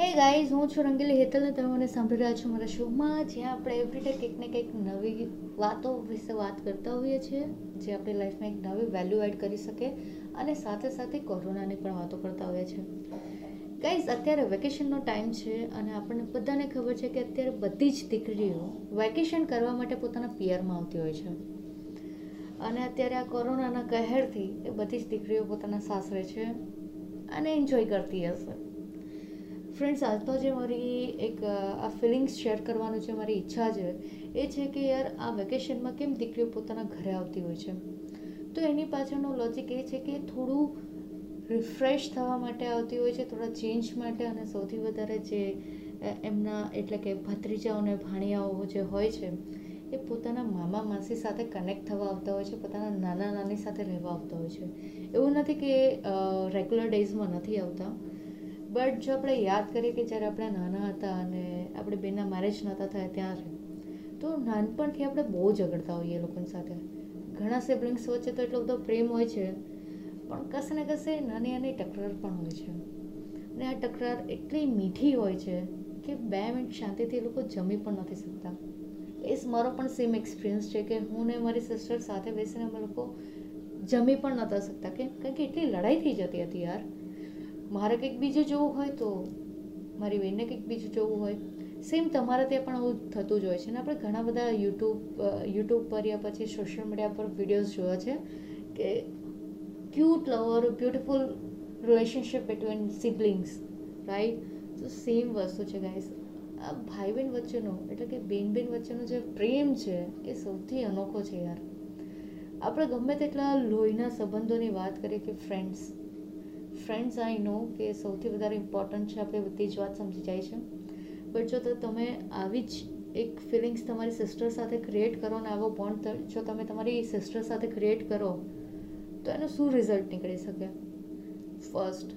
Hey guys હું છું રંગીલી હેતલ ને તમે મને સાંભળી રહ્યા છો મારા શોમાં, જ્યાં આપણે એવરીડે કંઈક ને કંઈક નવી વાતો વિશે વાત કરતા હોઈએ છીએ, જે આપણી લાઈફમાં એક નવી વેલ્યુ એડ કરી શકે અને સાથે સાથે કોરોનાની પણ વાતો કરતા હોઈએ છીએ. ગાઈઝ અત્યારે વેકેશનનો ટાઈમ છે અને આપણને બધાને ખબર છે કે અત્યારે બધી જ દીકરીઓ વેકેશન કરવા માટે પોતાના પિયરમાં આવતી હોય છે. અને અત્યારે આ કોરોનાના કહેરથી એ બધી જ દીકરીઓ પોતાના સાસરે છે અને એન્જોય કરતી હશે. ફ્રેન્ડ્સ આજ તો જે મારી એક આ ફિલિંગ્સ શેર કરવાનું છે મારી ઈચ્છા છે, એ છે કે યાર આ વેકેશનમાં કેમ દીકરીઓ પોતાના ઘરે આવતી હોય છે? તો એની પાછળનો લોજિક એ છે કે થોડું રિફ્રેશ થવા માટે આવતી હોય છે, થોડા ચેન્જ માટે અને સૌથી વધારે જે એમના એટલે કે ભત્રીજાઓ અને ભાણિયાઓ જે હોય છે, એ પોતાના મામા, માસી સાથે કનેક્ટ થવા આવતા હોય છે, પોતાના નાના, નાની સાથે રહેવા આવતા હોય છે. એવું નથી કે રેગ્યુલર ડેઝમાં નથી આવતા બટ જો આપણે યાદ કરીએ કે જ્યારે આપણે નાના હતા અને આપણે બેના મેરેજ નહોતા થયા ત્યારે, તો નાનપણથી આપણે બહુ ઝઘડતા હોઈએ લોકોની સાથે. ઘણા સિબ્લિંગ્સ વચ્ચે તો એટલો બધો પ્રેમ હોય છે, પણ કશે ને કશે નાની નાની ટકરાર પણ હોય છે. અને આ ટકરાર એટલી મીઠી હોય છે કે બે મિનિટ શાંતિથી લોકો જમી પણ નથી શકતા. એ મારો પણ સેમ એક્સપિરિયન્સ છે કે હું ને મારી સિસ્ટર સાથે બેસીને અમે લોકો જમી પણ નહોતા શકતા. કેમ? કારણ કે એટલી લડાઈ થઈ જતી હતી યાર. મારે કંઈક બીજું જોવું હોય તો મારી બેનને કંઈક બીજું જોવું હોય. સેમ તમારે ત્યાં પણ આવું થતું જ હોય છે ને. આપણે ઘણા બધા યુટ્યુબ યુટ્યુબ પર યા પછી સોશિયલ મીડિયા પર વિડીયોઝ જોયા છે કે cute lover beautiful relationship between siblings right તો સેમ વસ્તુ છે ગાઈસ આ ભાઈ બહેન વચ્ચેનો, એટલે કે બેન બેન વચ્ચેનો જે પ્રેમ છે એ સૌથી અનોખો છે, યાર. આપણે ગમે તેટલા લોહીના સંબંધોની વાત કરીએ કે ફ્રેન્ડ્સ ફ્રેન્ડ્સ આઈ નો કે સૌથી વધારે ઇમ્પોર્ટન્ટ છે આપણે બધી જ વાત સમજી જાય છે. બટ જો તો તમે આવી જ એક ફિલિંગ્સ તમારી સિસ્ટર સાથે ક્રિએટ કરો ને આવો બોન્ડ જો તમે તમારી સિસ્ટર સાથે ક્રિએટ કરો, તો એનું શું રિઝલ્ટ નીકળી શકે? ફર્સ્ટ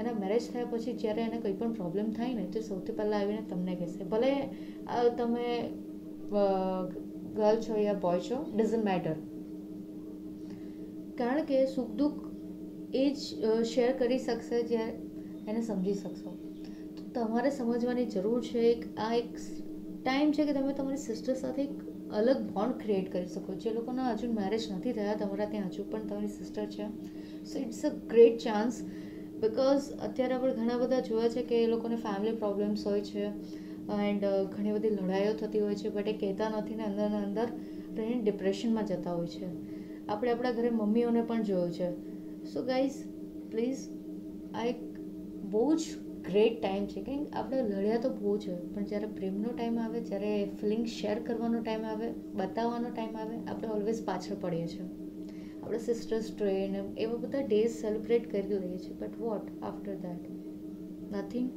એના મેરેજ થયા પછી જ્યારે એને કંઈ પણ પ્રોબ્લેમ થાય ને, તો સૌથી પહેલાં આવીને તમને કહેશે. ભલે તમે ગર્લ છો યા બોય છો ડઝન્ટ મેટર કારણ કે સુખ દુઃખ એ જ શેર કરી શકશે જે એને સમજી શકશો. તો તમારે સમજવાની જરૂર છે એક, આ એક ટાઈમ છે કે તમે તમારી સિસ્ટર સાથે એક અલગ બોન્ડ ક્રિએટ કરી શકો. જે લોકોના હજુ મેરેજ નથી થયા, તમારા ત્યાં હજુ પણ તમારી સિસ્ટર છે. So it's a great chance because અત્યારે આપણે ઘણા બધા જોયા છે કે એ લોકોને ફેમિલી પ્રોબ્લેમ્સ હોય છે એન્ડ ઘણી બધી લડાઈઓ થતી હોય છે બટ એ કહેતા નથી ને અંદરના અંદર રહીને ડિપ્રેશનમાં જતા હોય છે. આપણે આપણા ઘરે મમ્મીઓને પણ જોયું છે. સો ગાઈઝ પ્લીઝ આ એક બહુ જ ગ્રેટ ટાઈમ છે. કે આપણે લડ્યા તો બહુ છે, પણ જ્યારે પ્રેમનો ટાઈમ આવે, જ્યારે ફિલિંગ શેર કરવાનો ટાઈમ આવે, બતાવવાનો ટાઈમ આવે, આપણે ઓલવેઝ પાછળ પડીએ છીએ. આપણે સિસ્ટર્સ ડે ને એવા બધા ડેઝ સેલિબ્રેટ કરી લઈએ છીએ. But what after that nothing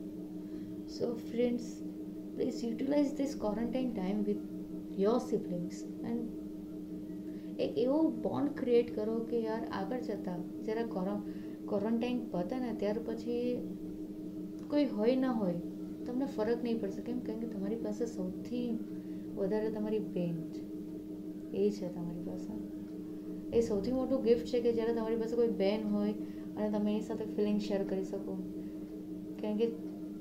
so friends please utilize this quarantine time with your siblings and એક એવો બોન્ડ ક્રિએટ કરો કે યાર આગળ જતાં જ્યારે ક્વોરન્ટાઇન પતે ને ત્યાર પછી કોઈ હોય ન હોય, તમને ફરક નહીં પડશે. કેમ કારણ કે તમારી પાસે સૌથી વધારે તમારી બેન છે. એ છે તમારી પાસે. એ સૌથી મોટું ગિફ્ટ છે કે જ્યારે તમારી પાસે કોઈ બેન હોય અને તમે એની સાથે ફિલિંગ શેર કરી શકો. કારણ કે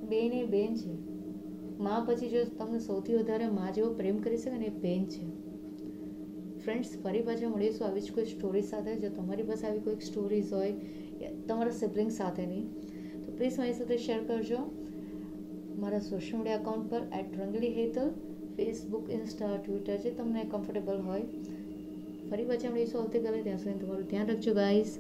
બેન એ બેન છે. મા પછી જો તમને સૌથી વધારે મા જેવો પ્રેમ કરી શકે ને એ બેન છે. ફ્રેન્ડ્સ ફરી પાછા મળીશું આવી જ કોઈ સ્ટોરી સાથે. જો તમારી પાસે આવી કોઈક સ્ટોરીઝ હોય તમારા સિબ્લિંગ સાથેની, તો પ્લીઝ મારી સાથે શેર કરજો. મારા સોશિયલ મીડિયા અકાઉન્ટ પર at Rangli Hetal Facebook Insta Twitter જે તમને કમ્ફર્ટેબલ હોય. ફરી પાછા મળીશું આવતીકાલે. ત્યાં સુધી તમારું ધ્યાન રાખજો ગાઈઝ